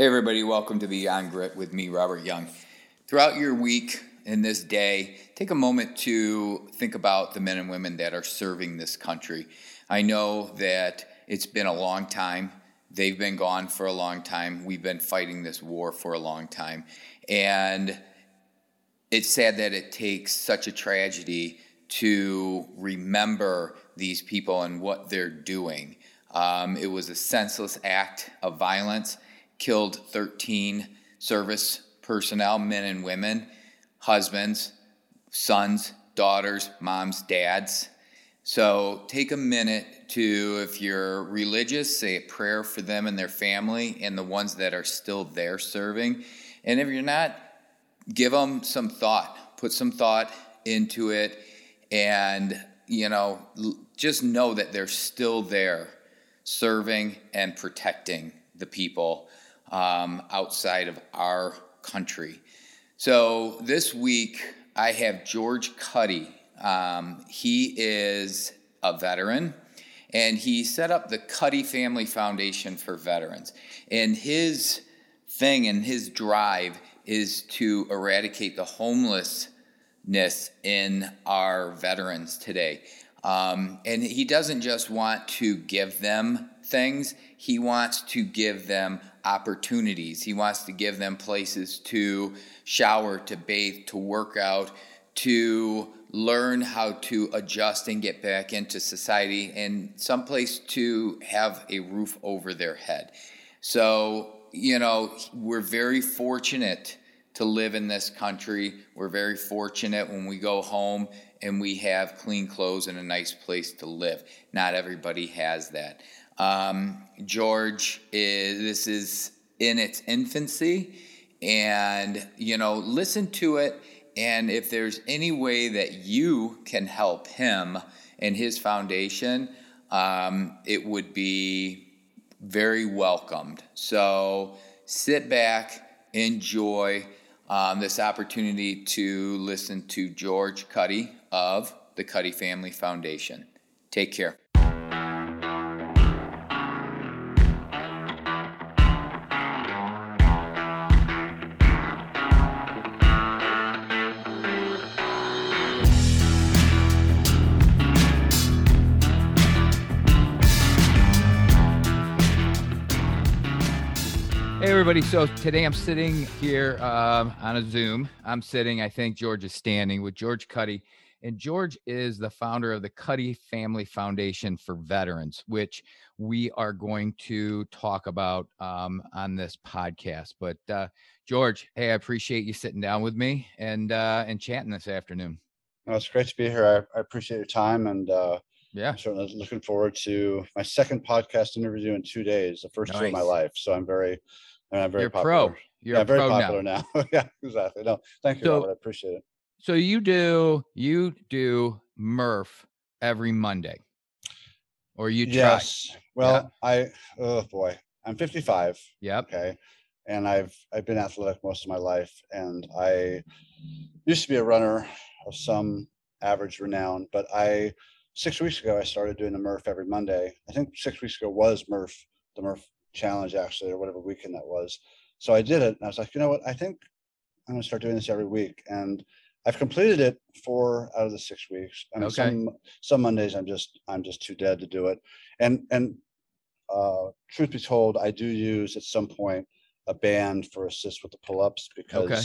Hey, everybody, welcome to Beyond Grit with me, Robert Young. Throughout your week and this day, take a moment to think about the men and women that are serving this country. I know that it's been a long time. They've been gone for a long time. We've been fighting this war for a long time. And it's sad that it takes such a tragedy to remember these people and what they're doing. Um, it was a senseless act of violence killed 13 service personnel, men and women, husbands, sons, daughters, moms, dads. So take a minute to, if you're religious, say a prayer for them and their family and the ones that are still there serving. And if you're not, give them some thought, put some thought into it, and, you know, just know that they're still there serving and protecting the people um, outside of our country. So this week I have George Cuddy. Um, he is a veteran and he set up the Cuddy Family Foundation for Veterans. And his thing and his drive is to eradicate the homelessness in our veterans today. Um, and he doesn't just want to give them things, he wants to give them opportunities. He wants to give them places to shower, to bathe, to work out, to learn how to adjust and get back into society, and someplace to have a roof over their head. So, you know, we're very fortunate to live in this country. We're very fortunate when we go home and we have clean clothes and a nice place to live. Not everybody has that. Um, George is this is in its infancy, and you know, listen to it. And if there's any way that you can help him and his foundation, um, it would be very welcomed. So sit back, enjoy um, this opportunity to listen to George Cuddy of the Cuddy Family Foundation. Take care. Everybody. So today I'm sitting here um, on a Zoom. I'm sitting, I think George is standing with George Cuddy. And George is the founder of the Cuddy Family Foundation for Veterans, which we are going to talk about um, on this podcast. But uh, George, hey, I appreciate you sitting down with me and uh, and chatting this afternoon. Well, it's great to be here. I, I appreciate your time and uh, yeah, I'm looking forward to my second podcast interview in two days, the first nice. two of my life. So I'm very and I'm very You're popular. pro. You're yeah, very pro popular now. now. yeah, exactly. No, thank you, so, Robert. I appreciate it. So you do you do Murph every Monday, or you try? Yes. Well, yeah. I oh boy, I'm 55. Yep. Okay, and I've I've been athletic most of my life, and I used to be a runner of some average renown, but I six weeks ago I started doing the Murph every Monday. I think six weeks ago was Murph the Murph challenge actually, or whatever weekend that was. So I did it, and I was like, you know what? I think I'm going to start doing this every week, and I've completed it four out of the six weeks. And okay. some some Mondays I'm just I'm just too dead to do it. And and uh, truth be told, I do use at some point a band for assist with the pull-ups because okay.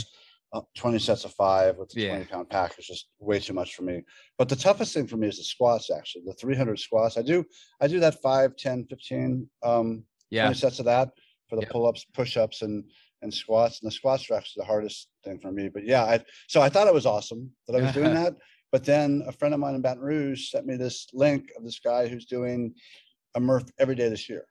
Uh, 20 sets of five with the yeah. 20 pound pack is just way too much for me. But the toughest thing for me is the squats actually, the 300 squats. I do I do that 5, 10, 15 um, yeah. 20 sets of that for the yep. pull-ups, push-ups, and and squats. And the squats are actually the hardest thing for me. But yeah, I so I thought it was awesome that I was doing that. But then a friend of mine in Baton Rouge sent me this link of this guy who's doing a Murph every day this year.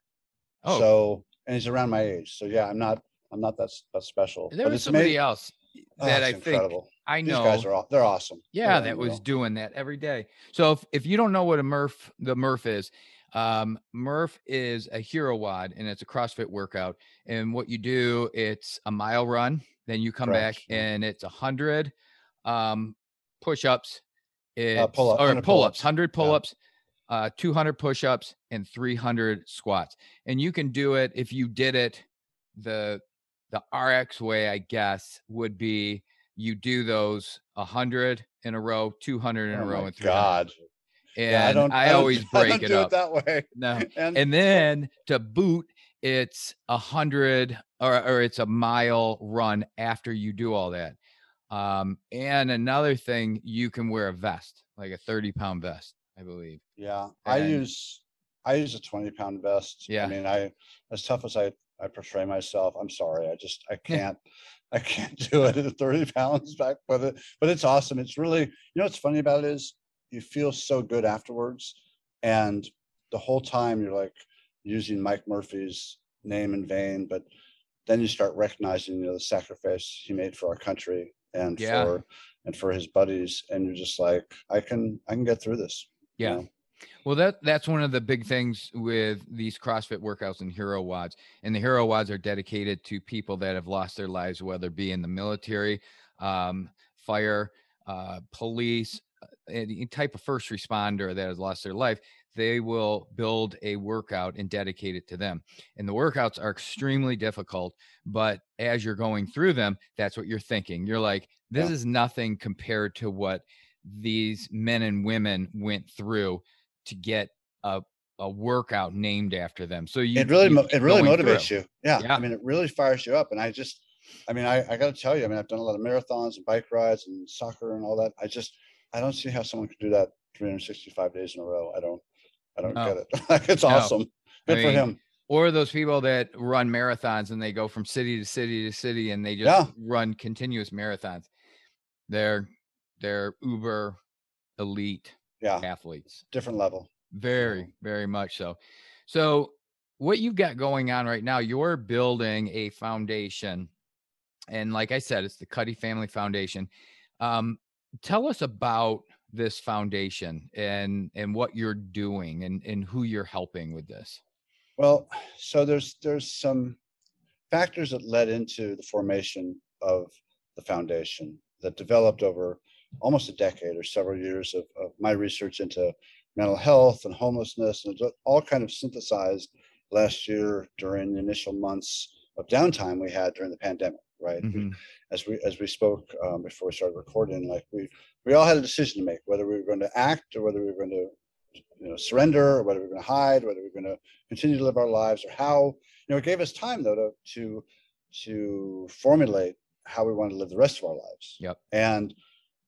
Oh. So and he's around my age. So yeah, I'm not I'm not that that special. There but was somebody amazing. else that oh, I incredible. think I know. These guys are all, they're awesome. Yeah, they're that was doing that every day. So if, if you don't know what a Murph the Murph is, um, Murph is a hero WOD and it's a CrossFit workout. And what you do, it's a mile run, then you come back and it's a hundred um, push-ups, uh, pull up, or pull-ups, hundred pull-ups, yeah. uh, 200 push-ups, and 300 squats. And you can do it if you did it the the RX way, I guess, would be you do those 100 in a row, 200 in Oh a row, and 300. God. And Yeah, I, don't- don't- always I break don't it do up. It that way. no. And, And then to boot, it's a hundred or, or it's a mile run after you do all that. Um, and another thing, you can wear a vest, like a 30 pound vest, I believe. yeah, I use, I use a twenty pound vest. Yeah. I mean, I, as tough as I, I portray myself, I'm sorry. I just, I can't, I can't do it at thirty pounds back, but it, but it's awesome. It's really, you know, what's funny about it is you feel so good afterwards. And the whole time you're like using Mike Murphy's name in vain, but then you start recognizing, you know, the sacrifice he made for our country and Yeah. for, and for his buddies. And you're just like, I can, I can get through this. you Yeah. know? Well, that that's one of the big things with these CrossFit workouts and Hero WODs. And the Hero WODs are dedicated to people that have lost their lives, whether it be in the military, um, fire, uh, police, uh, any type of first responder that has lost their life. They will build a workout and dedicate it to them. And the workouts are extremely difficult, but as you're going through them, that's what you're thinking. You're like, this Yeah. is nothing compared to what these men and women went through to get a a workout named after them. So you it really you it really motivates through. you yeah, Yeah. i mean it really fires you up and i just i mean i, I gotta tell you i mean i've done a lot of marathons and bike rides and soccer and all that i just i don't see how someone could do that 365 days in a row i don't i don't No. get it it's No. awesome good for mean, him Or those people that run marathons and they go from city to city to city and they just Yeah. run continuous marathons. They're they're uber elite yeah athletes. different level Very, very much so. So, what you've got going on right now, you're building a foundation. And like I said, it's the Cuddy Family Foundation. Um, tell us about this foundation and and what you're doing and and who you're helping with this. Well, so there's there's some factors that led into the formation of the foundation that developed over almost a decade or several years of, of my research into mental health and homelessness and all kind of synthesized last year during the initial months of downtime we had during the pandemic right We- Mhm. as we as we spoke um, before we started recording like we we all had a decision to make whether we were going to act or whether we were going to you know surrender or whether we were going to hide whether we were going to continue to live our lives or how you know it gave us time though to to to formulate how we want to live the rest of our lives Yep. and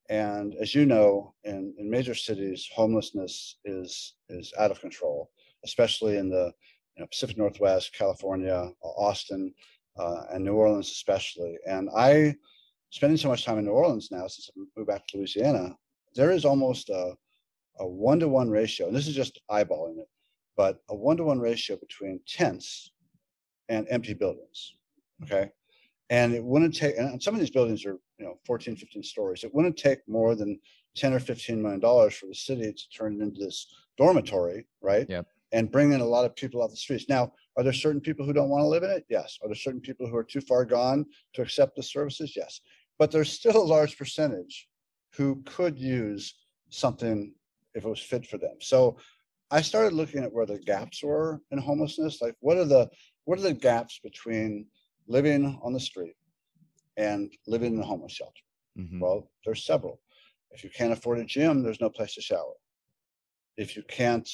and as you know in in major cities homelessness is is out of control especially in the you know, pacific northwest california austin uh, and new orleans especially. And i spending so much time in new orleans now since i moved back to louisiana there is almost a a one-to-one ratio and this is just eyeballing it but a one-to-one ratio between tents and empty buildings okay? And it wouldn't take and some of these buildings are you know 14 15 stories. It wouldn't take more than 10 or 15 million dollars for the city to turn it into this dormitory right? Yep. and bring in a lot of people off the streets. Now are there certain people who don't want to live in it? Yes. Are there certain people who are too far gone to accept the services? Yes. But there's still a large percentage who could use something if it was fit for them. So i started looking at where the gaps were in homelessness. Like what are the what are the gaps between living on the street and living in a homeless shelter? Mhm. Well, there's several. If you can't afford a gym, there's no place to shower. If you can't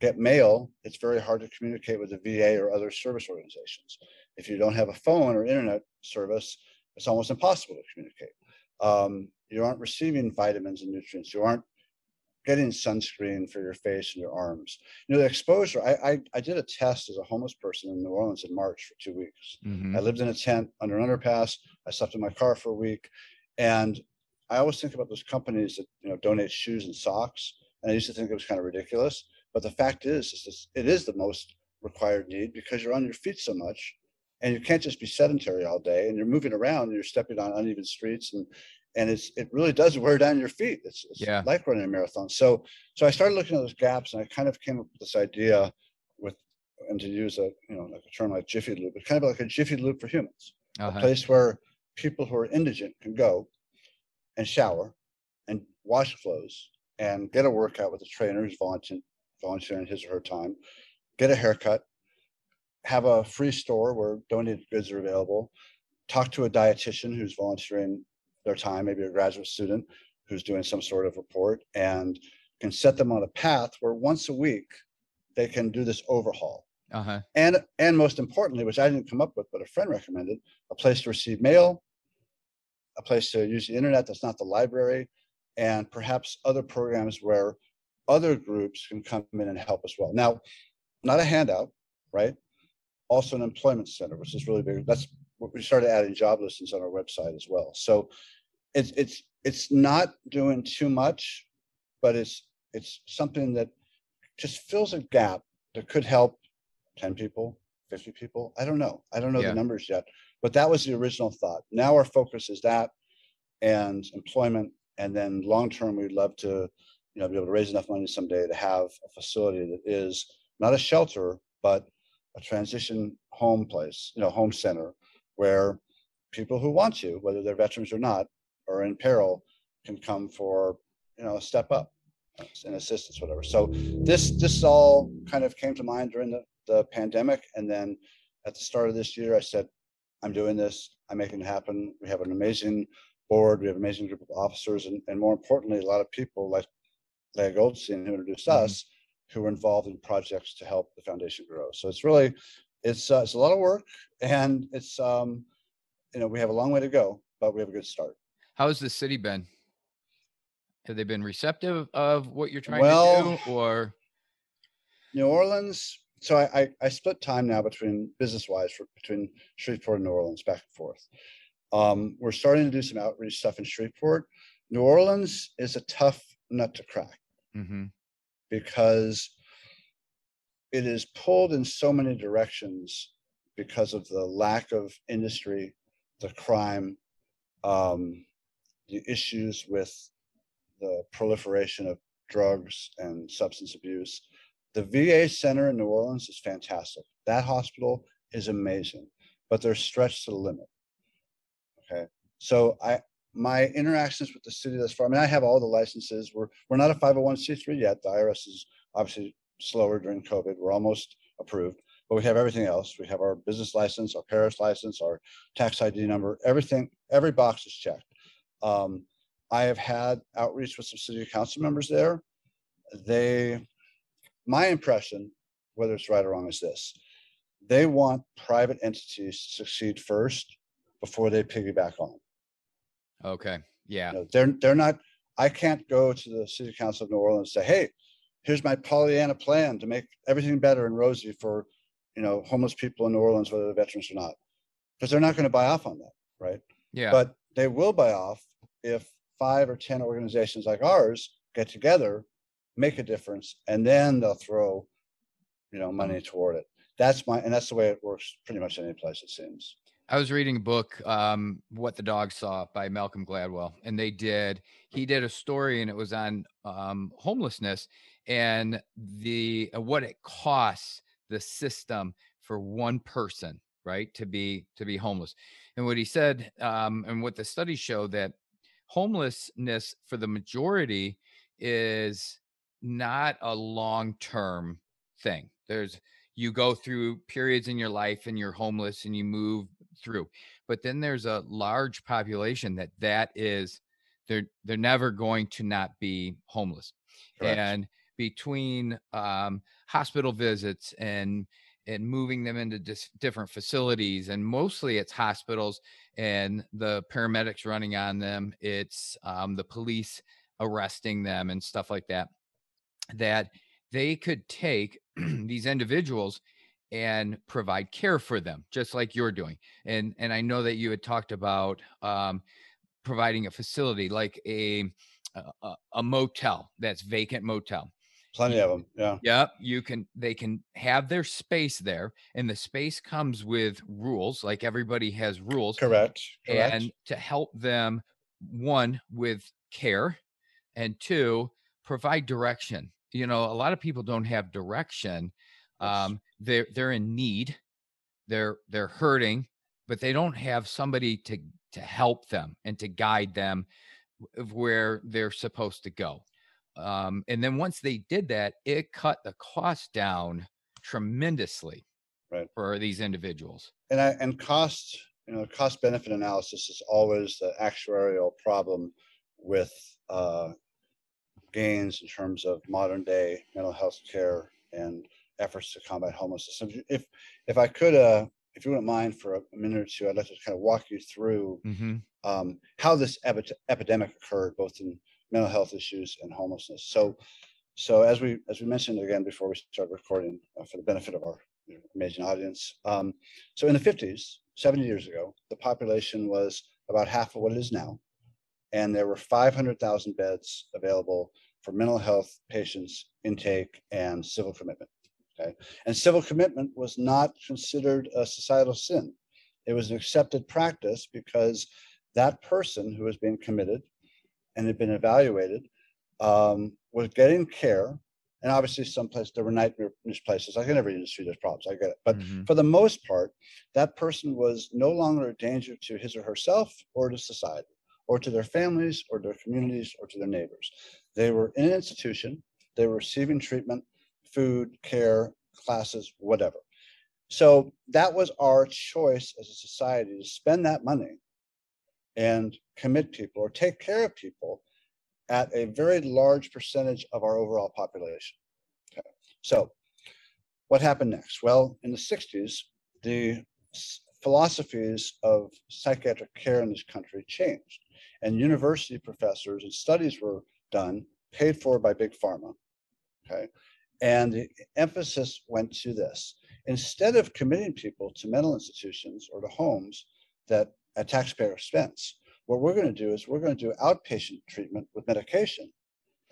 get mail, it's very hard to communicate with the VA or other service organizations. If you don't have a phone or internet service, it's almost impossible to communicate. Um, you aren't receiving vitamins and nutrients. You aren't getting sunscreen for your face and your arms. You know, the exposure. I, I I did a test as a homeless person in New Orleans in March for two weeks. Mhm. I lived in a tent under an underpass. I slept in my car for a week. And I always think about those companies that, you know, donate shoes and socks. And I used to think it was kind of ridiculous. But the fact is, is it is the most required need because you're on your feet so much and you can't just be sedentary all day and you're moving around and you're stepping on uneven streets and and it's it really does wear down your feet. It's, it's Yeah. like running a marathon. So so I started looking at those gaps and I kind of came up with this idea with and to use a you know like a term like Jiffy Lube, it's kind of like a Jiffy Lube for humans, a Uh-huh. place where people who are indigent can go and shower and wash clothes and get a workout with a trainer who's volunteering volunteering his or her time, get a haircut, have a free store where donated goods are available, talk to a dietitian who's volunteering their time, maybe a graduate student who's doing some sort of report and can set them on a path where once a week they can do this overhaul. Uh-huh. And and most importantly, which I didn't come up with, but a friend recommended, a place to receive mail, a place to use the internet that's not the library, and perhaps other programs where other groups can come in and help as well. Now, not a handout, right? Also an employment center, which is really big. That's what we started adding job listings on our website as well. So it's it's it's not doing too much, but it's it's something that just fills a gap that could help 10 people, 50 people. I don't know. I don't know Yeah. the numbers yet, but that was the original thought. Now our focus is that and employment. And then long term, we'd love to, you know, be able to raise enough money someday to have a facility that is not a shelter, but a transition home place, you know, home center where people who want to, whether they're veterans or not, or in peril, can come for, you know, a step up and assistance, whatever. So this this all kind of came to mind during the, the pandemic. And then at the start of this year, I said, I'm doing this, I'm making it happen. We have an amazing board, we have an amazing group of officers, and, and more importantly, a lot of people like Leah Goldstein who introduced Mhm. us who are involved in projects to help the foundation grow. So it's really it's uh, it's a lot of work and it's um you know we have a long way to go, but we have a good start. How's the city been? Have they been receptive of what you're trying Well- to do or New Orleans. So I, I, I split time now between business wise between Shreveport and New Orleans back and forth. Um, we're starting to do some outreach stuff in Shreveport. New Orleans is a tough nut to crack Mhm. because it is pulled in so many directions because of the lack of industry, the crime, um, the issues with the proliferation of drugs and substance abuse. The VA center in New Orleans is fantastic. That hospital is amazing, but they're stretched to the limit. Okay, so I my interactions with the city thus far. I mean, I have all the licenses. We're we're not a 501c3 yet. The IRS is obviously slower during COVID. We're almost approved, but we have everything else. We have our business license, our parish license, our tax ID number, everything, every box is checked. Um, I have had outreach with some city council members there. They, my impression, whether it's right or wrong, is this. They want private entities to succeed first before they piggyback on. okay. Yeah. You know, they're they're not. I can't go to the city council of New Orleans and say, "Hey, here's my Pollyanna plan to make everything better and rosy for, you know, homeless people in New Orleans, whether they're veterans or not," because they're not going to buy off on that, right? Yeah. But they will buy off if five or ten organizations like ours get together, make a difference, and then they'll throw, you know, money toward it. That's my and that's the way it works pretty much any place it seems. I was reading a book, um, What the Dog Saw by Malcolm Gladwell, and they did, he did a story and it was on um, homelessness and the uh, what it costs the system for one person, right, to be to be homeless. And what he said, um, and what the studies show that homelessness for the majority is not a long-term thing. There's you go through periods in your life and you're homeless and you move through but then there's a large population that that is they're they're never going to not be homeless Correct. and between um, hospital visits and and moving them into dis- different facilities and mostly it's hospitals and the paramedics running on them. It's um, the police arresting them and stuff like that that they could take these individuals and provide care for them just like you're doing. And and i know that you had talked about um, providing a facility like a, a a- a motel that's vacant motel Plenty of them. Yeah. Yep, you can they can have their space there and the space comes with rules like everybody has rules Correct. Correct. and to help them one with care and two provide direction. You know, a lot of people don't have direction. Um they're they're in need. They're they're hurting, but they don't have somebody to to help them and to guide them of where they're supposed to go. Um, and then once they did that, it cut the cost down tremendously Right. for these individuals. and I, and cost you know, cost benefit analysis is always the actuarial problem with uh, gains in terms of modern day mental health care and efforts to combat homelessness. If, if, I could, uh, if you wouldn't mind for a minute or two, I'd like to kind of walk you through Mhm. um, how this epi- epidemic occurred, both in mental health issues and homelessness. So, so as we as we mentioned again before we start recording, uh, for the benefit of our amazing audience, um, so in the fifties, seventy years ago, the population was about half of what it is now, and there were five hundred thousand beds available for mental health patients intake and civil commitment. Okay, and civil commitment was not considered a societal sin. It was an accepted practice because that person who was being committed and had been evaluated um, was getting care. And obviously, some places there were nightmare places. Like in every industry, there's problems. I get it. But Mhm. for the most part, that person was no longer a danger to his or herself or to society or to their families or their communities or to their neighbors. They were in an institution, they were receiving treatment, food, care, classes, whatever. So that was our choice as a society to spend that money and commit people or take care of people at a very large percentage of our overall population. Okay. So what happened next? Well, in the 60s, the philosophies of psychiatric care in this country changed, and university professors and studies were done, paid for by big pharma. Okay. And the emphasis went to this instead of committing people to mental institutions or to homes that at taxpayer expense, what we're going to do is we're going to do outpatient treatment with medication.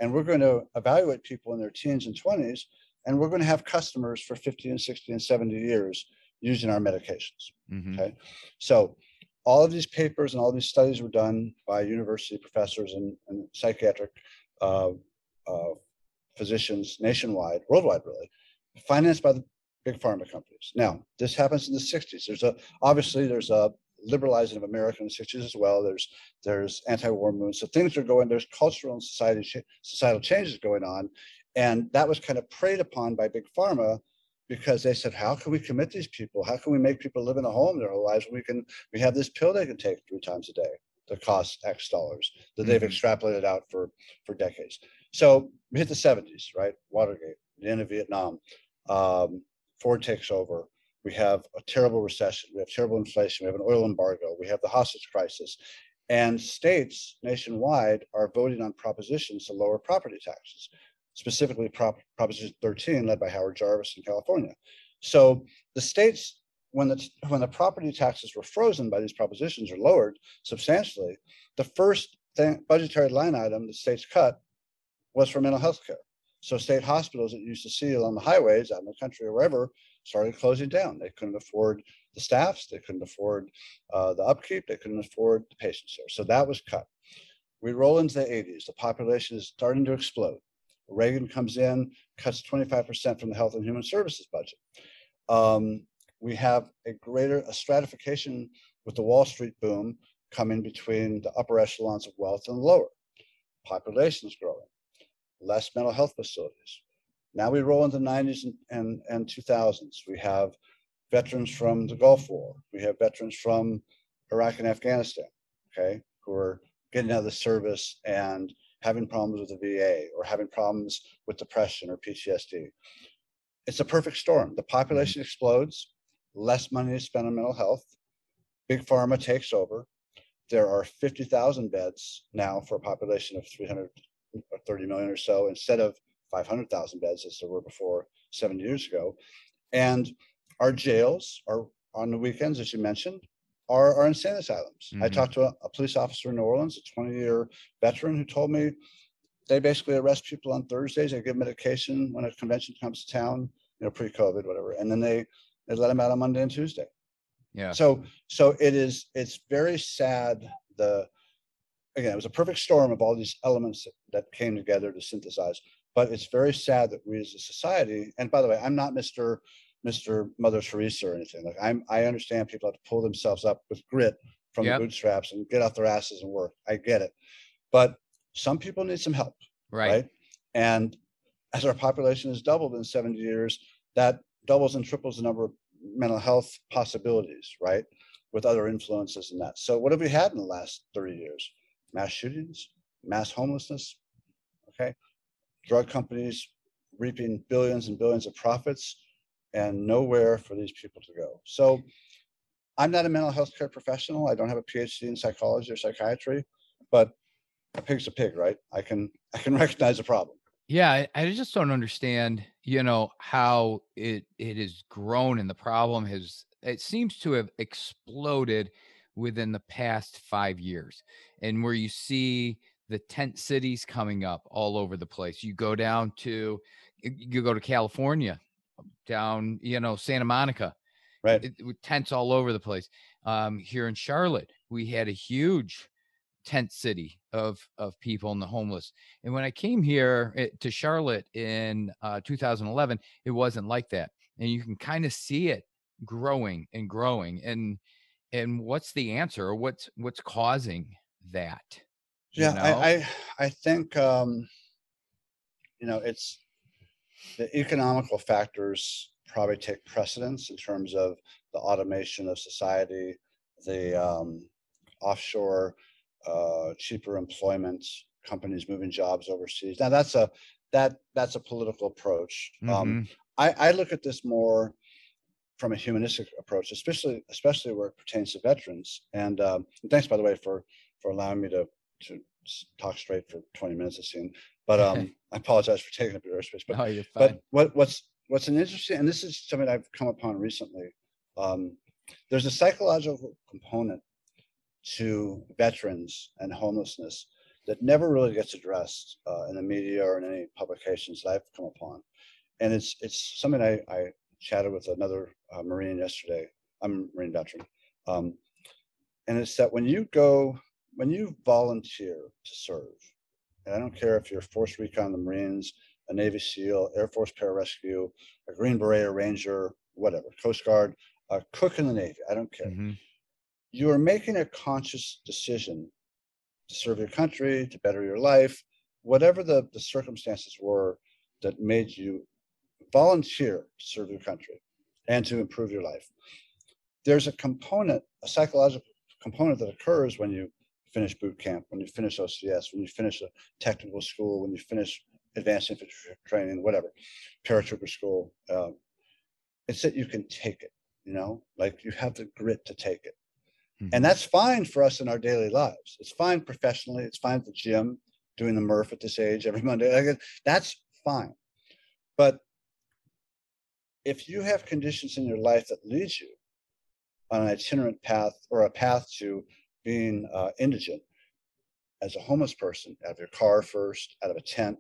And we're going to evaluate people in their teens and 20s, and we're going to have customers for 50 and 60 and 70 years using our medications. Mhm. Okay. So all of these papers and all these studies were done by university professors and, and psychiatric uh, uh, physicians nationwide, worldwide, really, financed by the big pharma companies. Now, this happens in the 60s. There's a obviously there's a liberalizing of America in the 60s as well. There's there's anti-war movements. So things are going, there's cultural and society societal changes going on. And that was kind of preyed upon by big pharma because they said, how can we commit these people? How can we make people live in a home their whole lives? We can we have this pill they can take three times a day that costs X dollars that they've Mhm. extrapolated out for for decades. So we hit the 70s, right? Watergate, the end of Vietnam. Um, Ford takes over. We have a terrible recession. We have terrible inflation. We have an oil embargo. We have the hostage crisis. And states nationwide are voting on propositions to lower property taxes, specifically Prop, Proposition 13, led by Howard Jarvis in California. So the states, when the, when the property taxes were frozen by these propositions or lowered substantially, the first budgetary line item the states cut was for mental health care. So state hospitals that you used to see along the highways out in the country or wherever started closing down. They couldn't afford the staffs, they couldn't afford uh, the upkeep, they couldn't afford the patients there. So that was cut. We roll into the 80s. The population is starting to explode. Reagan comes in, cuts 25% from the Health and Human Services budget. Um, we have a greater a stratification with the Wall Street boom coming between the upper echelons of wealth and the lower. Population is growing less mental health facilities. Now we roll into the 90s and, and, and 2000s. We have veterans from the Gulf War. We have veterans from Iraq and Afghanistan, okay, who are getting out of the service and having problems with the VA or having problems with depression or PTSD. It's a perfect storm. The population mm-hmm. explodes, less money is spent on mental health. Big pharma takes over. There are 50,000 beds now for a population of 300 or 30 million or so instead of 500,000 beds as there were before seven years ago. And our jails are on the weekends, as you mentioned, are, are insane asylums. I Mhm. talked to a, a police officer in New Orleans, a 20 year veteran, who told me they basically arrest people on Thursdays. They give medication when a convention comes to town, you know, pre COVID, whatever. And then they, they let them out on Monday and Tuesday. Yeah. So, so it is, it's very sad, the, again, it was a perfect storm of all these elements that- that came together to synthesize. But it's very sad that we as a society, and by the way, I'm not Mr. Mr. Mother Teresa or anything. Like I'm, I understand people have to pull themselves up with grit from Yep. the bootstraps and get off their asses and work. I get it. But some people need some help Right. right? And as our population has doubled in 70 years, that doubles and triples the number of mental health possibilities, right? with other influences in that. So what have we had in the last 30 years? Mass shootings, mass homelessness, okay? Drug companies reaping billions and billions of profits and nowhere for these people to go. So I'm not a mental health care professional. I don't have a PhD in psychology or psychiatry, but a pig's a pig, right? I can I can recognize a problem. Yeah, I, I just don't understand, you know, how it it has grown and the problem has it seems to have exploded within the past five years. And where you see the tent cities coming up all over the place. You go down to you go to California, down, you know, Santa Monica. Right. It, with tents all over the place. Um, here in Charlotte, we had a huge tent city of of people and the homeless. And when I came here it, eh, to Charlotte in uh, 2011, it wasn't like that. And you can kind of see it growing and growing. And and what's the answer? Or what's what's causing that? Yeah, I, I I think um, you know it's the economical factors probably take precedence in terms of the automation of society, the um, offshore uh, cheaper employment, companies moving jobs overseas. Now that's a that that's a political approach. Um, Mm-hmm. I, I look at this more from a humanistic approach, especially especially where it pertains to veterans. And, um, and thanks by the way for for allowing me to to talk straight for 20 minutes. It seemed, but um, I apologize for taking up your airspace. But oh, but what what's what's an interesting and this is something I've come upon recently. Um, there's a psychological component to veterans and homelessness that never really gets addressed uh, in the media or in any publications that I've come upon. And it's it's something I, I chatted with another uh, Marine yesterday. I'm a Marine veteran. Um, and it's that when you go, when you volunteer to serve, and I don't care if you're Force Recon, the Marines, a Navy SEAL, Air Force Pararescue, a Green Beret, a Ranger, whatever, Coast Guard, a cook in the Navy, I don't care. Mm-hmm you are making a conscious decision to serve your country, to better your life, whatever the, the circumstances were that made you volunteer to serve your country and to improve your life. There's a component, a psychological component that occurs when you finish boot camp, when you finish OCS, when you finish a technical school, when you finish advanced infantry training, whatever, paratrooper school. Um, it's that you can take it, you know, like you have the grit to take it. Mm-hmm. And that's fine for us in our daily lives. It's fine professionally. It's fine at the gym, doing the Murph at this age every Monday. Like, that's fine. But if you have conditions in your life that lead you on an itinerant path or a path to being uh, indigent as a homeless person, out of your car first, out of a tent,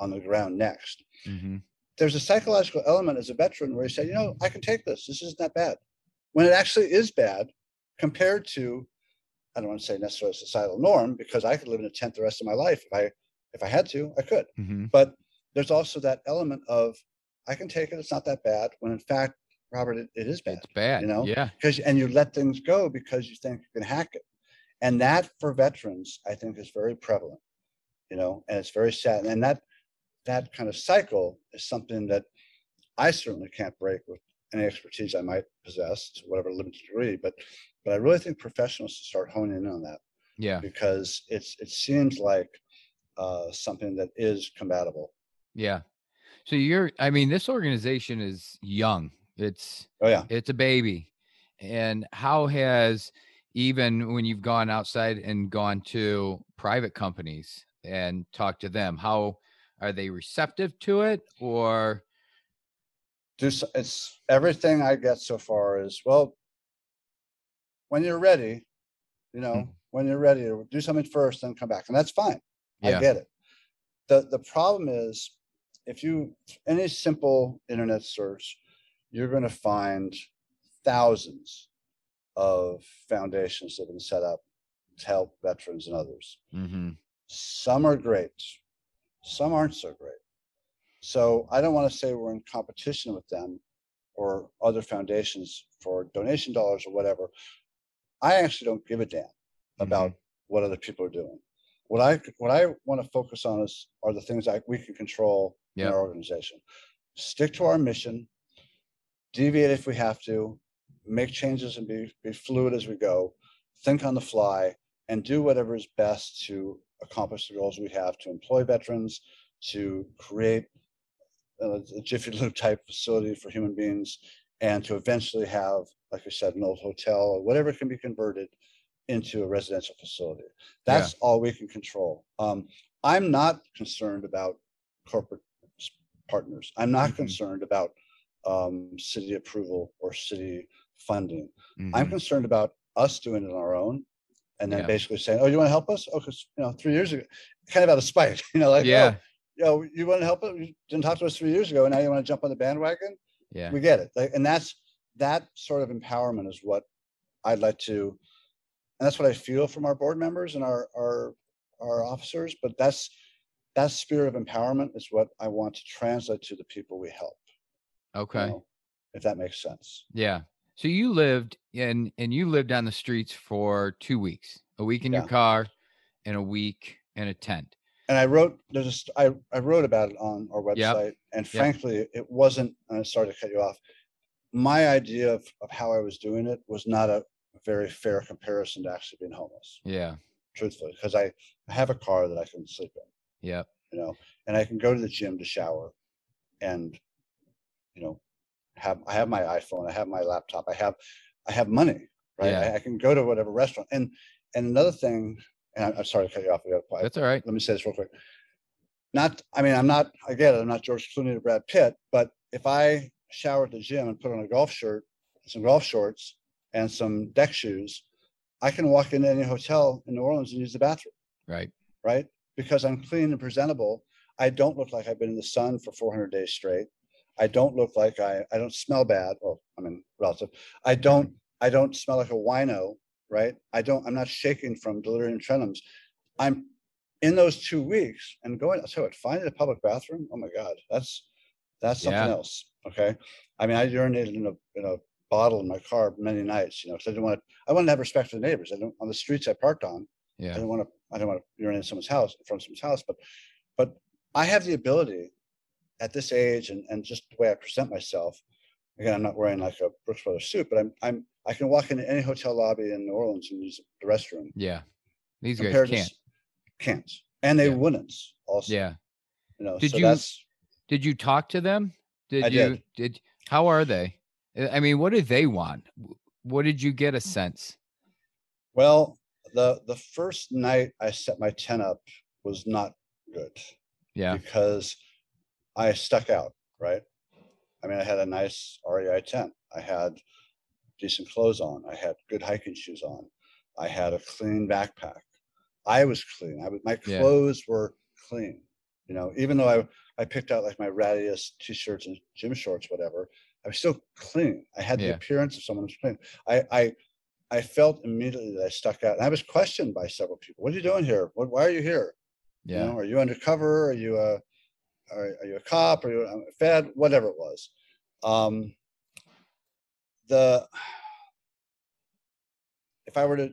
on the ground next, mm-hmm. there's a psychological element as a veteran where you say, you know, I can take this. This isn't that bad. When it actually is bad, compared to I don't want to say necessarily societal norm because I could live in a tent the rest of my life if I if I had to I could mm-hmm. but there's also that element of I can take it it's not that bad when in fact Robert it, it is bad it's bad you know yeah because and you let things go because you think you can hack it and that for veterans I think is very prevalent you know and it's very sad and that that kind of cycle is something that I certainly can't break with any expertise I might possess to whatever limited degree but but I really think professionals should start honing in on that. Yeah. Because it's it seems like uh, something that is compatible. Yeah. So you're I mean, this organization is young. It's oh yeah, it's a baby. And how has even when you've gone outside and gone to private companies and talked to them, how are they receptive to it or do it's everything I get so far is well, when you're ready, you know, mm. when you're ready to do something first, then come back. And that's fine. Yeah. I get it. The the problem is if you any simple internet search, you're going to find thousands of foundations that have been set up to help veterans and others. Mm-hmm. Some are great, some aren't so great. So I don't want to say we're in competition with them or other foundations for donation dollars or whatever. I actually don't give a damn about mm-hmm. what other people are doing. What I what I want to focus on is are the things that we can control yep. in our organization. Stick to our mission, deviate if we have to, make changes and be, be fluid as we go, think on the fly, and do whatever is best to accomplish the goals we have to employ veterans, to create uh, a Jiffy Lube type facility for human beings, and to eventually have, like I said, an old hotel or whatever can be converted into a residential facility. Yeah. That's all we can control. Um, I'm not concerned about corporate partners. I'm not Mhm. concerned about um, city approval or city funding. I'm Mhm. concerned about us doing it on our own and then Yeah. basically saying, oh, you want to help us? Oh, because, you know, three years ago, kind of out of spite, you know, like, oh, Yeah. you know, you want to help us? You didn't talk to us three years ago and now you want to jump on the bandwagon? Yeah. We get it. Like, and that's, that sort of empowerment is what I'd like to, and that's what I feel from our board members and our, our, our officers, but that's, that spirit of empowerment is what I want to translate to the people we help. you Okay. know, If that makes sense. Yeah. So you lived in and you lived on the streets for two weeks, a week in your car and a week in a tent. And I wrote, there's a, I, I wrote about it on our Yep. website and frankly, it wasn't, and I'm sorry to cut you off. My idea of, of how I was doing it was not a very fair comparison to actually being homeless, Yeah. truthfully, because I, I have a car that I can sleep in, Yeah, you know, and I can go to the gym to shower and, you know, have, I have my iPhone, I have my laptop, I have, I have money, right? Yeah. I, I can go to whatever restaurant. And, and another thing, and I'm- I'm sorry to cut you off. quiet That's all right. let me say this real quick. Not, I mean, I'm not, I get it, I'm not George Clooney or Brad Pitt, but if I shower at the gym and put on a golf shirt, some golf shorts and some deck shoes, I can walk into any hotel in New Orleans and use the bathroom, Right. right? Because I'm clean and presentable. I don't look like I've been in the sun for four hundred days straight. I don't look like I, I don't smell bad. Well, I mean, relative. I don't, I don't smell like a wino, right? I don't, I'm not shaking from delirium tremens. I'm in those two weeks and going, I'll tell you what, finding a public bathroom, oh my God, that's, that's something Yeah. else. Okay. I mean, I urinated in a, in a bottle in my car many nights, you know, because I didn't want to, I wanted to have respect for the neighbors. I don't, on the streets I parked on, yeah. I didn't want to, I didn't want to urinate in someone's house, in front of someone's house, but, but I have the ability at this age and, and just the way I present myself. Again, I'm not wearing like a Brooks Brothers suit, but I'm, I'm, I can walk into any hotel lobby in New Orleans and use the restroom. Yeah. These guys can't. Can't, and they Yeah. wouldn't also. Yeah. You know, Did so you- Did you talk to them? Did I you did. did how are they? I mean, what do they want? What did you get a sense? well, the, the first night I set my tent up was not good. Yeah. because I stuck out, right? I mean, I had a nice REI tent. I had decent clothes on. I had good hiking shoes on. I had a clean backpack. I was clean. I was, my Yeah. clothes were clean. You know, even though I, I picked out like my rattiest t-shirts and gym shorts, whatever, I was still clean. I had the appearance of someone who's clean. I, I, I felt immediately that I stuck out. And I was questioned by several people. What are you doing here? What, why are you here? You Yeah. know, are you undercover? Are you a, are, are you a cop? Are you a Fed? Whatever it was. Um, the, if I were to,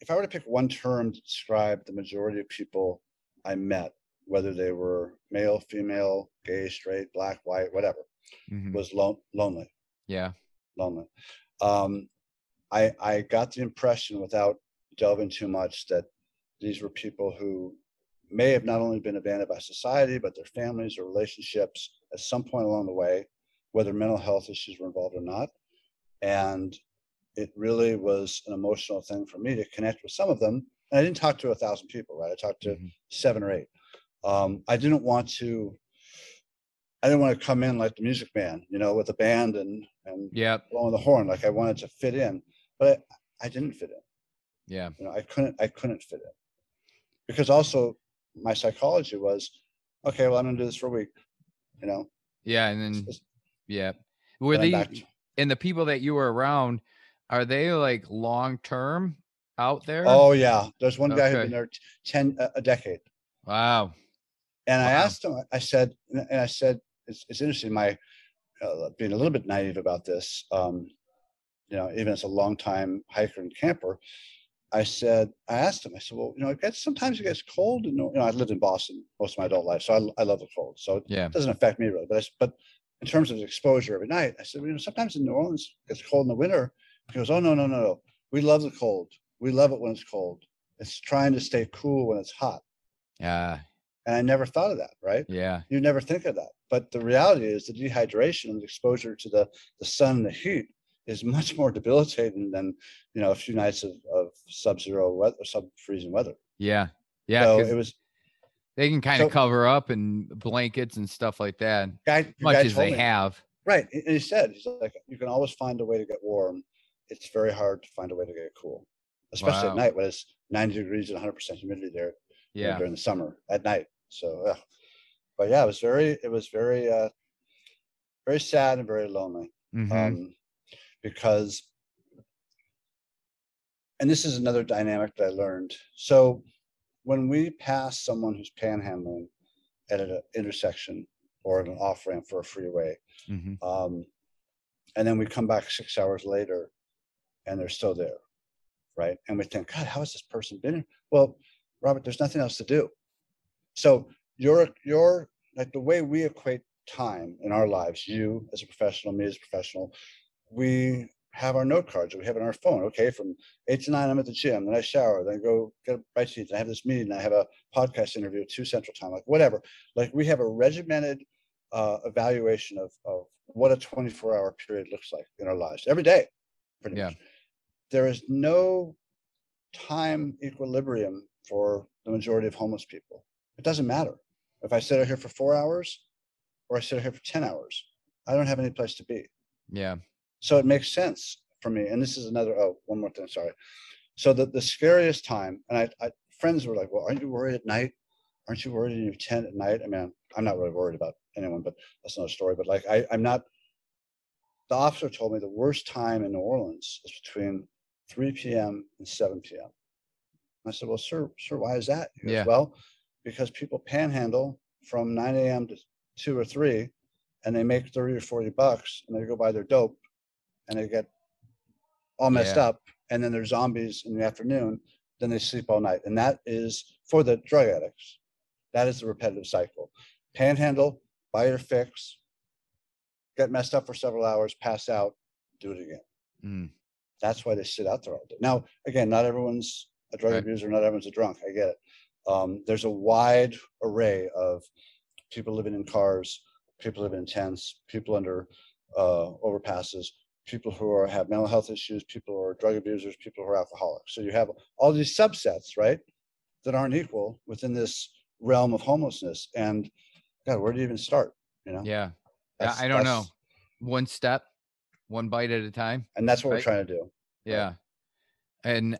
if I were to pick one term to describe the majority of people I met, whether they were male, female, gay, straight, black, white, whatever, Mhm. was lon- lonely Yeah. lonely. Um, I, I got the impression without delving too much that these were people who may have not only been abandoned by society, but their families or relationships at some point along the way, whether mental health issues were involved or not. And it really was an emotional thing for me to connect with some of them. And I didn't talk to a thousand people, right? I talked to Mhm. seven or eight. Um, I didn't want to, I didn't want to come in like the music man, you know, with a band and, and Yep. blowing the horn like I wanted to fit in, but I, I didn't fit in. Yeah. You know, I couldn't I couldn't fit in because also my psychology was, okay, well I'm gonna do this for a week. You know, Yeah. And then yeah. Were they to- and the people that you were around, are they like long term out there? oh yeah, there's one guy who's been there ten a, a decade, Wow. and I asked him. I said, and I said, it's, it's interesting. My uh, being a little bit naive about this. Um, you know, even as a long-time hiker and camper, I said, I asked him, I said, well, you know, it gets sometimes it gets cold. And you know, I lived in Boston most of my adult life, so I, I love the cold. So Yeah. it doesn't affect me really. But I, but in terms of exposure every night. I said, you know, sometimes in New Orleans it's cold in the winter. He goes, oh no no no no, we love the cold. We love it when it's cold. It's trying to stay cool when it's hot. Yeah. And I never thought of that, right? Yeah. You never think of that. But the reality is the dehydration and the exposure to the, the sun and the heat is much more debilitating than, you know, a few nights of, of sub-zero weather, sub-freezing weather. Yeah. Yeah. So it was, they can kind of cover up and blankets and stuff like that, guy, much as they me- have. Right. And he said, he's like, you can always find a way to get warm. It's very hard to find a way to get cool, especially Wow. at night when it's 90 degrees and 100% humidity there you know, during the summer at night. So, uh, but yeah, it was very, it was very, uh, very sad and very lonely. Mhm. Um, because, and this is another dynamic that I learned. So when we pass someone who's panhandling at an intersection or an off ramp for a freeway, Mhm. um, and then we come back six hours later and they're still there. Right. And we think, God, how has this person been? here?" Well, Robert, there's nothing else to do. So you're, you're like the way we equate time in our lives, you as a professional, me as a professional, we have our note cards, that we have it on our phone. Okay, from eight to nine, I'm at the gym, then I shower, then I go get a bite to eat, I have this meeting, I have a podcast interview at two central time, like whatever. Like we have a regimented uh, evaluation of, of what a 24 hour period looks like in our lives every day. Pretty Yeah. much. There is no time equilibrium for the majority of homeless people. It doesn't matter. If I sit out here for four hours or I sit out here for 10 hours, I don't have any place to be. Yeah. So it makes sense for me. And this is another, oh, one more thing, sorry. So the, the scariest time, and I, I friends were like, well, aren't you worried at night? Aren't you worried in your tent at night? I mean, I'm, I'm not really worried about anyone, but that's another story. But like, I, I'm not, the officer told me the worst time in New Orleans is between 3 p.m. and 7 p.m. I said, well, sir, sir, why is that? He goes, Yeah. well, because people panhandle from 9 a.m. to 2 or 3 and they make 30 or 40 bucks and they go buy their dope and they get all messed Yeah. up and then they're zombies in the afternoon then they sleep all night and that is for the drug addicts that is the repetitive cycle panhandle buy your fix get messed up for several hours pass out do it again Mm. that's why they sit out there all day now again not everyone's a drug Right. abuser not everyone's a drunk i get it um, there's a wide array of people living in cars people living in tents people under uh, overpasses people who are have mental health issues people who are drug abusers people who are alcoholics so you have all these subsets right that aren't equal within this realm of homelessness and god where do you even start you know Yeah. That's- I don't know. One step, one bite at a time. and that's what we're trying to do Yeah. And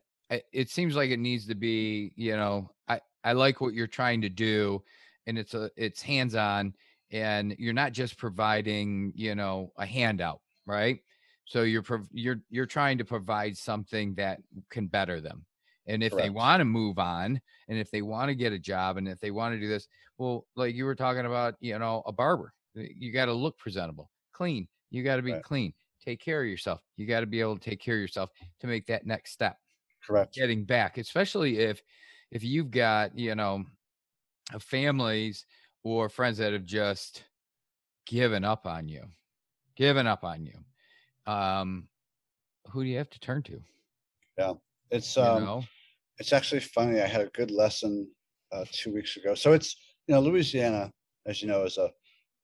it seems like it needs to be, you know, I, I like what you're trying to do and it's a, it's hands-on and you're not just providing, you know, a handout, right? So you're, prov- you're, you're trying to provide something that can better them. And if they want to move on and if they want to get a job and if they want to do this, well, like you were talking about, you know, a barber, you got to look presentable, clean. You got to be Right. clean. Take care of yourself. You got to be able to take care of yourself to make that next step correct getting back especially if if you've got you know families or friends that have just given up on you given up on you um who do you have to turn to Yeah, it's you um know it's actually funny. I had a good lesson uh, two weeks ago. So it's you know Louisiana, as you know, is a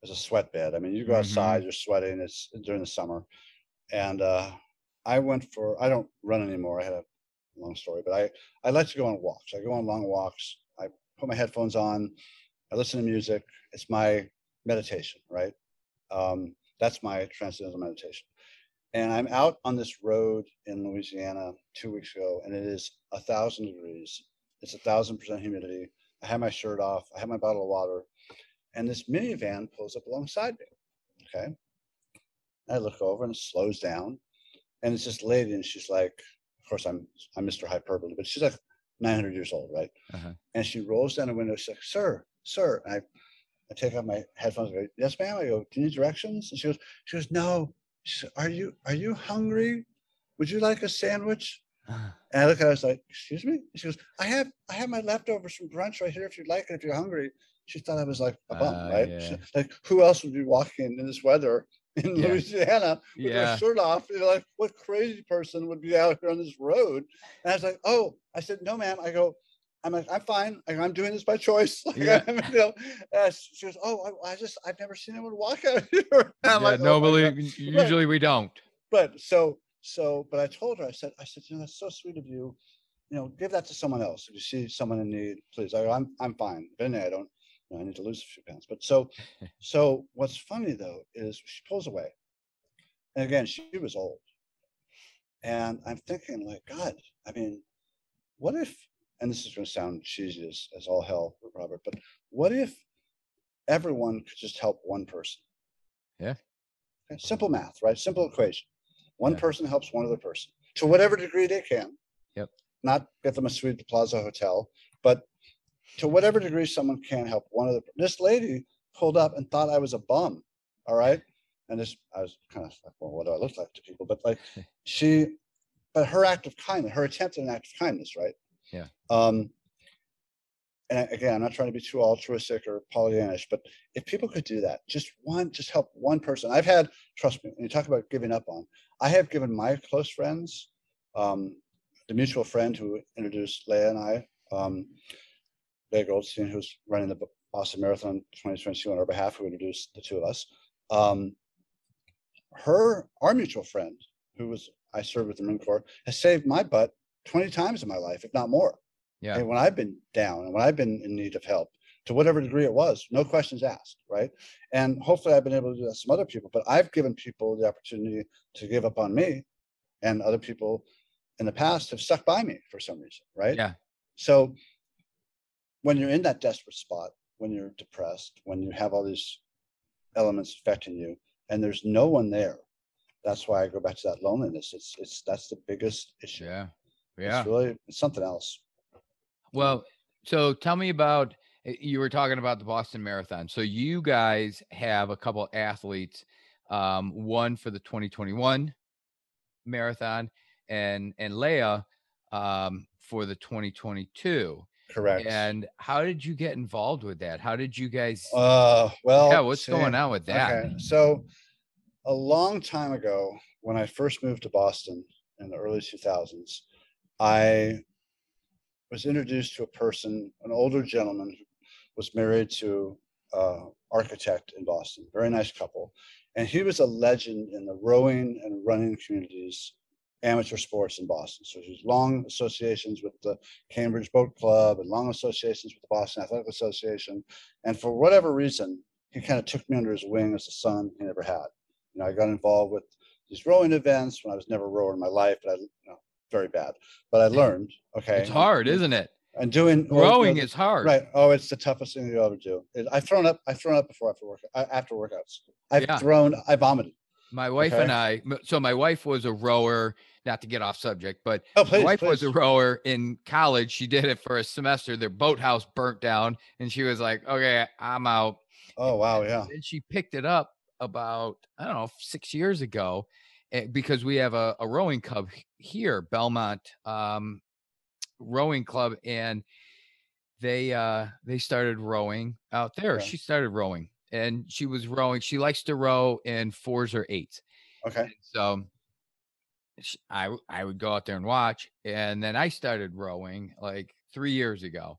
is a sweat bed. I mean, you go Mhm. outside, you're sweating. It's during the summer, and uh, I went for. I don't run anymore. I had a long story, but I I like to go on walks. I go on long walks. I put my headphones on. I listen to music. It's my meditation, right? Um, that's my transcendental meditation. And I'm out on this road in Louisiana two weeks ago, and it is a thousand degrees. It's a thousand percent humidity. I have my shirt off. I have my bottle of water, and this minivan pulls up alongside me. Okay. I look over and it slows down, and it's this lady, and she's like, of course, I'm I'm Mr. Hyperbole, but she's like 900 years old, right? Uh-huh. And she rolls down the window. She's like, "Sir, sir," and I I take off my headphones. I go, "Yes, ma'am." I go, "Do you need directions?" And she goes, "She goes, no." She said, "Are you are you hungry? Would you like a sandwich?" And I look at her, I was like, excuse me? She goes, I have, I have my leftovers from brunch right here if you'd like it, if you're hungry. She thought I was like a bum, Ah, right? yeah. She- Like, who else would be walking in this weather in Yeah. Louisiana with Yeah. their shirt off? You know, like, what crazy person would be out here on this road? And I was like, oh, I said, no, ma'am. I go, I'm like, I'm fine. I'm doing this by choice. Like, Yeah. You know, and she goes, oh, I, I just, I've never seen anyone walk out of here. Yeah, like, no, "Oh my God." believe usually we don't. but so so but i told her i said i said you know that's so sweet of you you know give that to someone else if you see someone in need please I, I'm, i'm fine anything, i don't you know, i need to lose a few pounds but so so what's funny though is she pulls away and again she was old and i'm thinking like god i mean what if and this is going to sound cheesy as, as all hell robert but what if everyone could just help one person? Yeah. Okay, simple math right? Simple equation. One Yeah. person helps one other person to whatever degree they can. Yep. not get them a suite at the plaza hotel but to whatever degree someone can help one other this lady pulled up and thought i was a bum all right? And this i was kind of like well what do i look like to people? But like she but her act of kindness her attempt at an act of kindness right Yeah. um and again i'm not trying to be too altruistic or pollyannish but if people could do that just one just help one person i've had trust me when you talk about giving up on i have given my close friends um the mutual friend who introduced leah and i um leah goldstein who's running the boston marathon 2022 on our behalf who introduced the two of us um her our mutual friend who was i served with the marine corps has saved my butt 20 times in my life if not more Yeah. and when I've been down and when I've been in need of help, to whatever degree it was, no questions asked, right? And hopefully I've been able to do that some other people, but I've given people the opportunity to give up on me and other people in the past have stuck by me for some reason, right? Yeah. So when you're in that desperate spot, when you're depressed, when you have all these elements affecting you and there's no one there, that's why I go back to that loneliness. It's it's that's the biggest issue. Yeah. It's Yeah. really it's something else. Well, so tell me about uh, you were talking about the Boston Marathon. So you guys have a couple athletes, um, one for the 2021 marathon and and Leah um, for the 2022. Correct. And how did you get involved with that? How did you guys? Uh, well. yeah, what's going on with that? Okay, so a long time ago, when I first moved to Boston in the early 2000s, I was introduced to a person, an older gentleman who was married to uh, architect in Boston, very nice couple. And he was a legend in the rowing and running communities, amateur sports in Boston. So he's long associations with the Cambridge Boat Club and long associations with the Boston Athletic Association. And for whatever reason, he kind of took me under his wing as a son he never had. You know, I got involved with these rowing events when I was never a rower in my life, but I, you know, very bad. But I learned, okay. It's hard, isn't it? And doing well, Rowing is hard. Right. Oh, it's the toughest thing you'll ever do. I've thrown up. I've thrown up before after work. uh, After workouts, I've Yeah. thrown. I vomited. My wife Okay. and I. So my wife was a rower. Not to get off subject, but Oh, my please, wife was a rower in college. She did it for a semester. Their boathouse burnt down, and she was like, "Okay, I'm out." Oh wow, yeah. And she picked it up about I don't know six years ago, because we have a, a rowing club here, Belmont um, Rowing Club, and they uh they started rowing out there. Okay. She started rowing, and she was rowing. She likes to row in fours or eights. Okay. And so I I would go out there and watch, and then I started rowing like three years ago,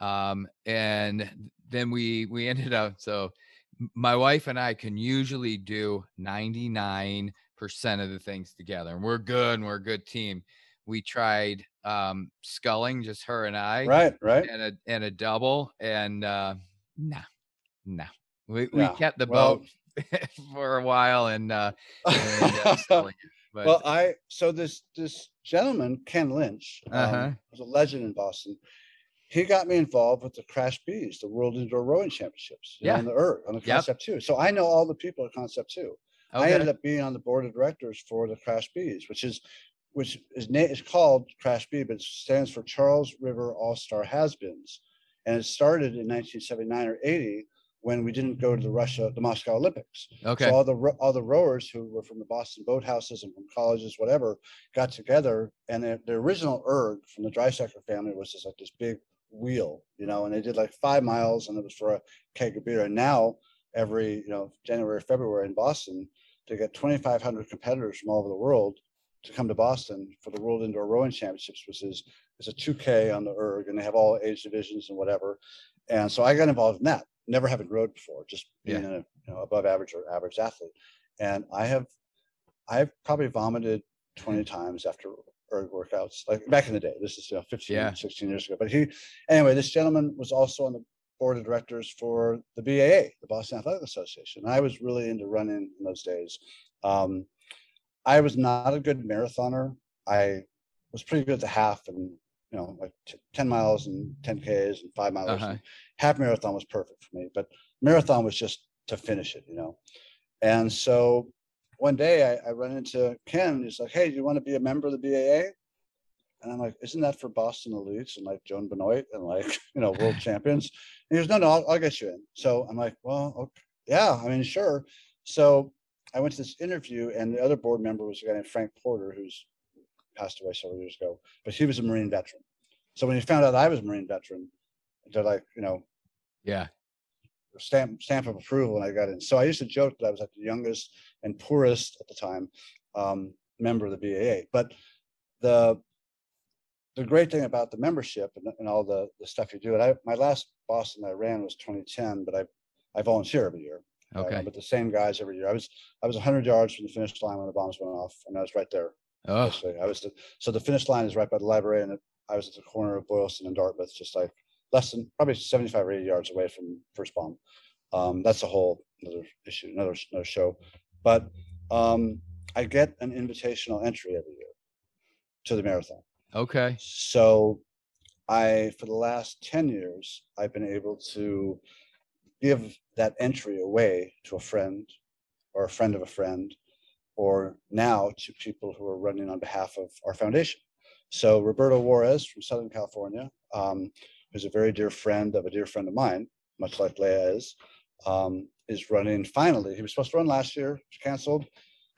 um, and then we we ended up so my wife and I can usually do ninety nine percent of the things together, and we're good, and we're a good team. We tried um, sculling, just her and I, Right. Right. and a and a double, and uh, nah, nah. We we kept the well- boat for a while, and uh, and, uh, sculling but well, I so this this gentleman Ken Lynch um, Uh-huh. was a legend in Boston. He got me involved with the CRASH-Bs, the World Indoor Rowing Championships. know, Yeah. on the Earth on the Yep. Concept2. So I know all the people at Concept2. I ended up being on the board of directors for the CRASH-Bs, which is which is is called CRASH-B, but it stands for Charles River All Star Has-Beens, and it started in 1979 or 80 when we didn't go to the Russia, the Moscow Olympics. Okay. So all the all the rowers who were from the Boston boathouses and from colleges, whatever, got together, and the, the original erg from the Dreissigacker family was just like this big wheel, you know, and they did like five miles, and it was for a keg of beer. And now every you know January, February in Boston, they get 2,500 competitors from all over the world to come to Boston for the World Indoor Rowing Championships, which is is a 2K on the erg, and they have all age divisions and whatever. And so I got involved in that never having rowed before, just Yeah. being a you know above average or average athlete. And I have I've probably vomited 20 hmm. times after erg workouts, like back in the day. This is you know 15, Yeah. 16 years ago. But he anyway, this gentleman was also on the board of directors for the BAA, the Boston Athletic Association. And I was really into running in those days. Um, I was not a good marathoner. I was pretty good at the half and you know like t- 10 miles and 10 Ks and five miles. Uh-huh. Half marathon was perfect for me, but marathon was just to finish it, you know. And so one day I, I run into Ken and he's like, Hey, do you want to be a member of the BAA? And I'm like, Isn't that for Boston elites and like Joan Benoit and like, you know, world champions? And he goes, No, no, I'll, I'll get you in. So I'm like, Well, okay, yeah, I mean, sure. So I went to this interview and the other board member was a guy named Frank Porter, who's passed away several years ago, but he was a Marine veteran. So when he found out I was a Marine veteran, they're like, you know, Yeah. stamp stamp of approval when I got in. So I used to joke that I was like the youngest and poorest at the time um, member of the BAA. But the the great thing about the membership and, and all the the stuff you do, and I my last Boston I ran was 2010, but I I volunteer every year. Okay. with the same guys every year. I was I was 100 yards from the finish line when the bombs went off, and I was right there. Oh, Basically, I was the, so the finish line is right by the library, and it, I was at the corner of Boylston and Dartmouth, just like less than probably 75 or 80 yards away from first bomb. Um, that's a whole another issue, another another show. But um, I get an invitational entry every year to the marathon. Okay. So I, for the last 10 years, I've been able to give that entry away to a friend or a friend of a friend, or now to people who are running on behalf of our foundation. So Roberto Juarez from Southern California, um, who's a very dear friend of a dear friend of mine, much like Leah is, um, is running finally. He was supposed to run last year, canceled.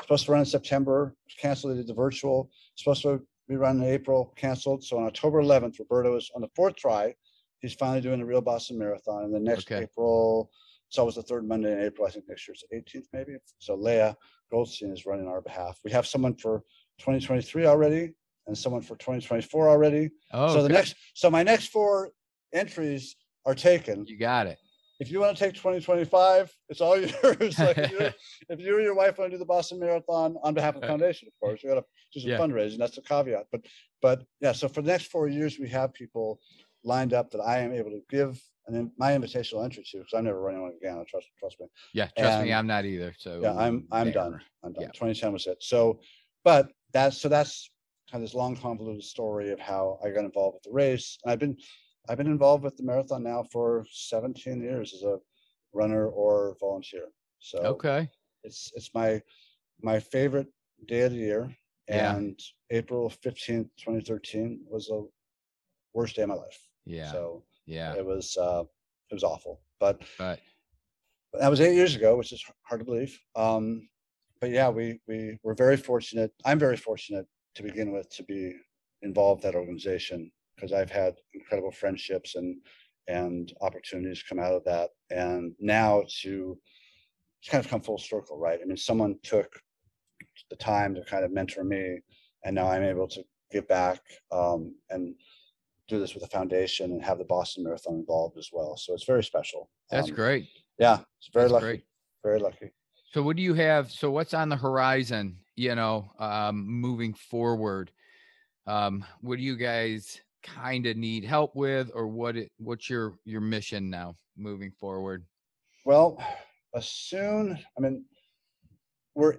Supposed to run in September, canceled. They did the virtual. Supposed to be run in April, canceled. So on October 11th, Roberto is on the fourth try. He's finally doing the real Boston Marathon. And the next Okay. April, it's always the third Monday in April. I think next year's the 18th, maybe. So Leah Goldstein is running on our behalf. We have someone for 2023 already and someone for 2024 already. Oh, so the next, so my next four entries are taken. you got it. If you want to take 2025, it's all yours. like if, you, if you or your wife want to do the Boston Marathon on behalf of the foundation, of course, you got to do some Yeah. fundraising. That's the caveat. But but yeah, so for the next four years, we have people lined up that I am able to give and then my invitational entry to because I'm never running one again. Trust trust me. Yeah. Trust me, I'm not either. So Yeah, I'm I'm there. done. I'm done. Yeah. 2010 was it. So, but that's so that's kind of this long convoluted story of how I got involved with the race. And I've been I've been involved with the marathon now for 17 years as a runner or volunteer. So Okay. it's it's my my favorite day of the year. Yeah. And April 15th, 2013 was the worst day of my life. Yeah. So yeah. it was uh it was awful. But But but that was eight years ago, which is hard to believe. Um, but yeah, we we were very fortunate. I'm very fortunate to begin with to be involved that organization because I've had incredible friendships and and opportunities come out of that. And now to it's kind of come full circle, right? I mean, someone took the time to kind of mentor me, and now I'm able to give back um, and do this with a foundation and have the Boston Marathon involved as well. So it's very special. that's Um, great. yeah, it's very That's lucky. great. Very lucky. So what do you have? So what's on the horizon, you know, um, moving forward? Um, what do you guys kind of need help with or what it, what's your your mission now moving forward? Well, as soon, I mean, we're,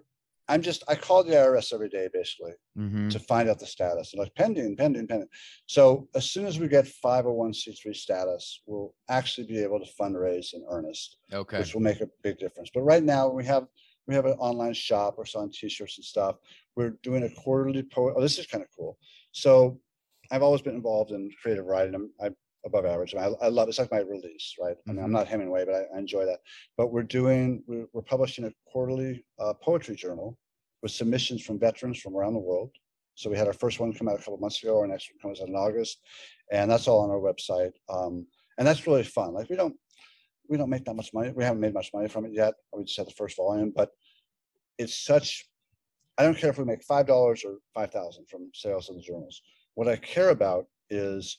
I'm just, I call the IRS every day basically Mm-hmm. to find out the status. And like pending, pending, pending. So as soon as we get 501c3 status, we'll actually be able to fundraise in earnest, Okay. which will make a big difference. But right now we have, we have an online shop. We're selling t-shirts and stuff. We're doing a quarterly po, oh, this is kind of cool. So I've always been involved in creative writing. I'm, I above average. I, I love it's like my release, right? I mean, I'm Mhm. not Hemingway, but I, I enjoy that. But we're doing we're, we're publishing a quarterly uh, poetry journal with submissions from veterans from around the world. So we had our first one come out a couple months ago. Our next one comes out in August, and that's all on our website. Um, and that's really fun. Like we don't we don't make that much money. We haven't made much money from it yet. We just had the first volume, but it's such. I don't care if we make five dollars or five thousand from sales of the journals. What I care about is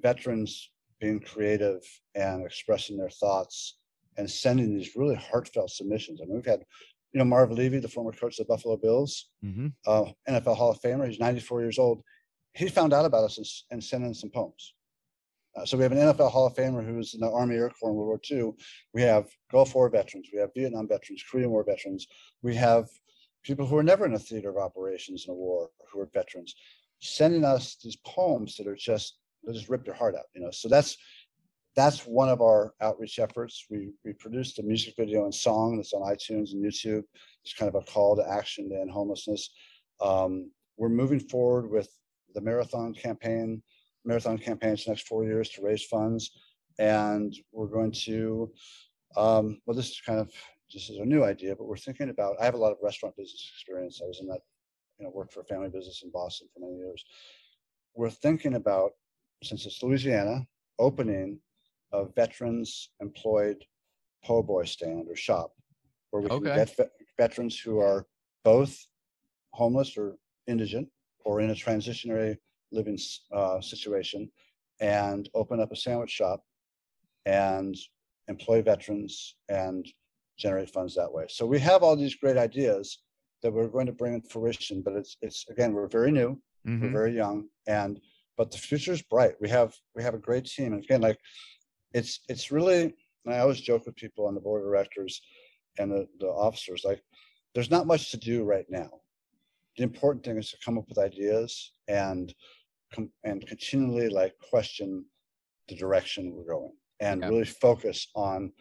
veterans being creative and expressing their thoughts and sending these really heartfelt submissions. I mean, we've had, you know, Marv Levy, the former coach of the Buffalo Bills, hmm uh, NFL Hall of Famer. He's 94 years old. He found out about us and, and sent in some poems. Uh, so we have an NFL Hall of Famer who's in the Army Air Corps in World War II. We have Gulf War veterans. We have Vietnam veterans, Korean War veterans. We have people who are never in a theater of operations in a war who are veterans sending us these poems that are just they just rip your heart out. You know, so that's that's one of our outreach efforts. We we produced a music video and song that's on iTunes and YouTube. It's kind of a call to action to end homelessness. Um, we're moving forward with the marathon campaign, marathon campaigns next four years to raise funds, and we're going to. Um, well, this is kind of this is a new idea, but we're thinking about. I have a lot of restaurant business experience. I was in that, you know, worked for a family business in Boston for many years. We're thinking about, since it's Louisiana, opening a veterans employed po' boy stand or shop where we can get vet- veterans who are both homeless or indigent or in a transitionary living uh, situation and open up a sandwich shop and employ veterans and generate funds that way. So we have all these great ideas that we're going to bring into fruition, but it's it's again we're very new, we're hmm very young, and but the future is bright. We have we have a great team, and again, like it's it's really. And I always joke with people on the board of directors and the, the officers, like there's not much to do right now. The important thing is to come up with ideas and and continually like question the direction we're going and really focus on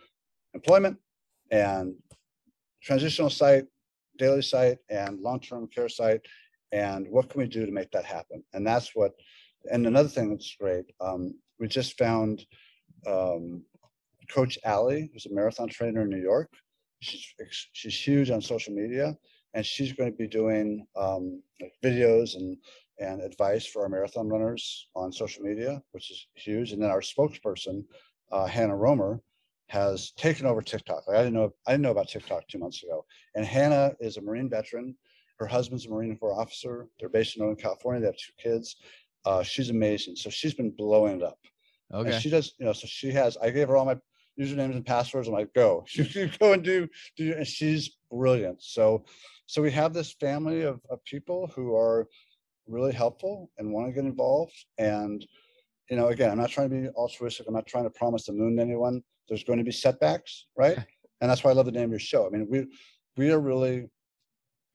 employment and transitional site, daily site, and long-term care site, and what can we do to make that happen? And that's what. And another thing that's great, um, we just found um, Coach Allie, who's a marathon trainer in New York. She's she's huge on social media, and she's going to be doing um, videos and and advice for our marathon runners on social media, which is huge. And then our spokesperson, uh, Hannah Romer, has taken over TikTok. Like, I didn't know I didn't know about TikTok two months ago. And Hannah is a Marine veteran. Her husband's a Marine Corps officer. They're based in Northern California. They have two kids. Uh, she's amazing. So she's been blowing it up. And Okay. she does, you know, so she has, I gave her all my usernames and passwords. I'm like, go, you go and do, do, and she's brilliant. So, so we have this family of, of people who are really helpful and want to get involved. And, you know, again, I'm not trying to be altruistic. I'm not trying to promise the moon to anyone. There's going to be setbacks, right? And that's why I love the name of your show. I mean, we, we are really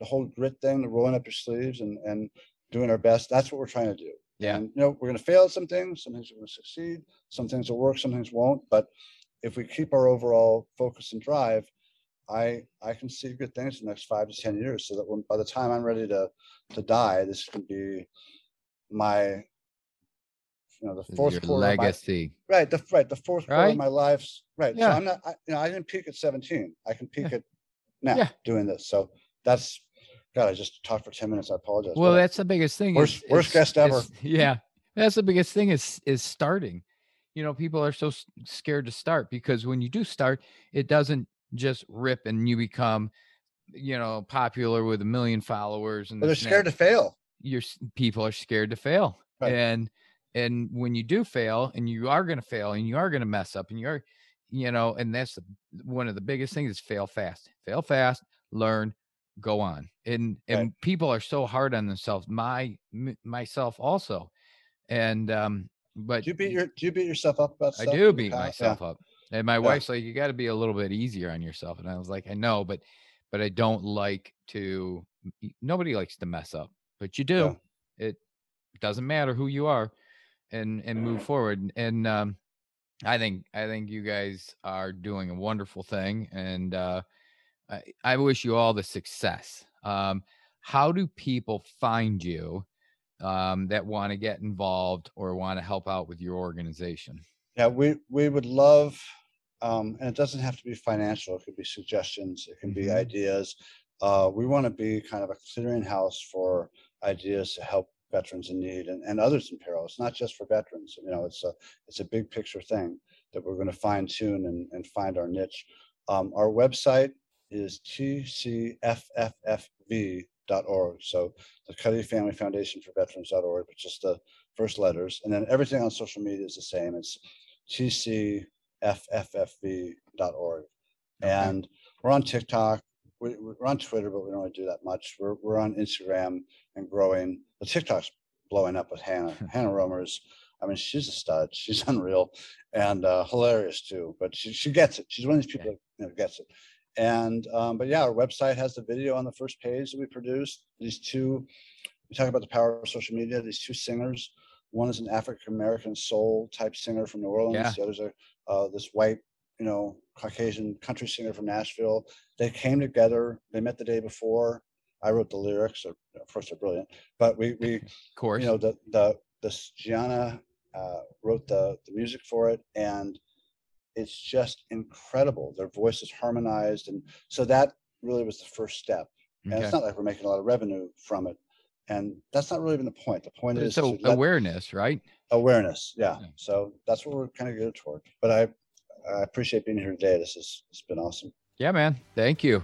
the whole grit thing, the rolling up your sleeves and, and doing our best. That's what we're trying to do. Yeah. And, you know, we're going to fail at some things, some things are going to succeed, some things will work, some things won't. But if we keep our overall focus and drive, I, I can see good things in the next five to 10 years so that when, by the time I'm ready to, to die, this can be my, you know, the fourth quarter of my, legacy. right, the, right, the fourth quarter of my life's, right. So I'm not, I, you know, I didn't peak at 17. I can peak Yeah. at now Yeah. doing this. So that's, God, I just talked for 10 minutes. I apologize. Well, that's the biggest thing. Worst- is- worst is- guest ever. is- yeah, that's the biggest thing is is starting. You know, people are so scared to start because when you do start, it doesn't just rip and you become, you know, popular with a million followers and they're scared to fail. Your people are scared to fail, Right. and and when you do fail, and you are going to fail, and you are going to mess up, and you're, you know, and that's the, one of the biggest things is fail fast, fail fast, learn, go on. And and people are so hard on themselves my m- myself also. And um but Do you beat your, do you beat yourself up about i do beat myself up and my Yeah. wife's like you got to be a little bit easier on yourself and i was like i know but but i don't like to nobody likes to mess up but you do. It doesn't matter who you are and and move forward and um i think i think you guys are doing a wonderful thing and uh I, I wish you all the success. Um, how do people find you um, that want to get involved or want to help out with your organization? Yeah, we, we would love, um, and it doesn't have to be financial, it could be suggestions, it can be Mhm. ideas. Uh, we want to be kind of a clearinghouse for ideas to help veterans in need and, and others in peril. It's not just for veterans, you know, it's a, it's a big picture thing that we're going to fine tune and, and find our niche. Um, our website is tcffff.org. So the Cuddy Family Foundation for Veterans.org, but just the first letters. And then everything on social media is the same. It's tcffff.org. Okay. And we're on TikTok. We, we're on Twitter, but we don't really do that much. We're, we're on Instagram and growing. The TikTok's blowing up with Hannah. Hannah Romer's, I mean, she's a stud. She's unreal and uh, hilarious too. But she, she gets it. She's one of these people that you know, gets it. And um, but yeah, our website has the video on the first page that we produced. These two, we talk about the power of social media. These two singers. One is an African American soul type singer from New Orleans. Yeah. The other's a uh, this white, you know, Caucasian country singer from Nashville. They came together. They met the day before. I wrote the lyrics. Or, of course, they're brilliant. But we we Of course. you know the the this Gianna uh, wrote the the music for it, and it's just incredible. Their voices harmonized, and so that really was the first step. And Okay. it's not like we're making a lot of revenue from it, and that's not really even the point. The point is so awareness, right? awareness. Yeah. Yeah. So that's what we're kind of geared toward. But I I appreciate being here today. This is it's been awesome. Yeah, man. Thank you.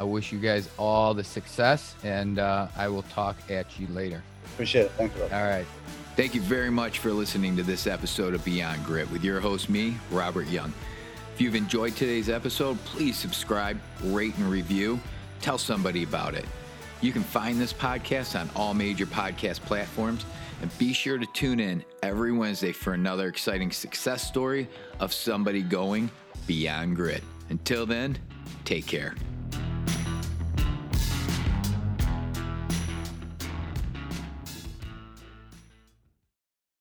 I wish you guys all the success, and uh, I will talk at you later. Appreciate it. Thank you. All right. Thank you very much for listening to this episode of Beyond Grit with your host, me, Robert Young. If you've enjoyed today's episode, please subscribe, rate, and review. Tell somebody about it. You can find this podcast on all major podcast platforms and be sure to tune in every Wednesday for another exciting success story of somebody going beyond grit. Until then, take care.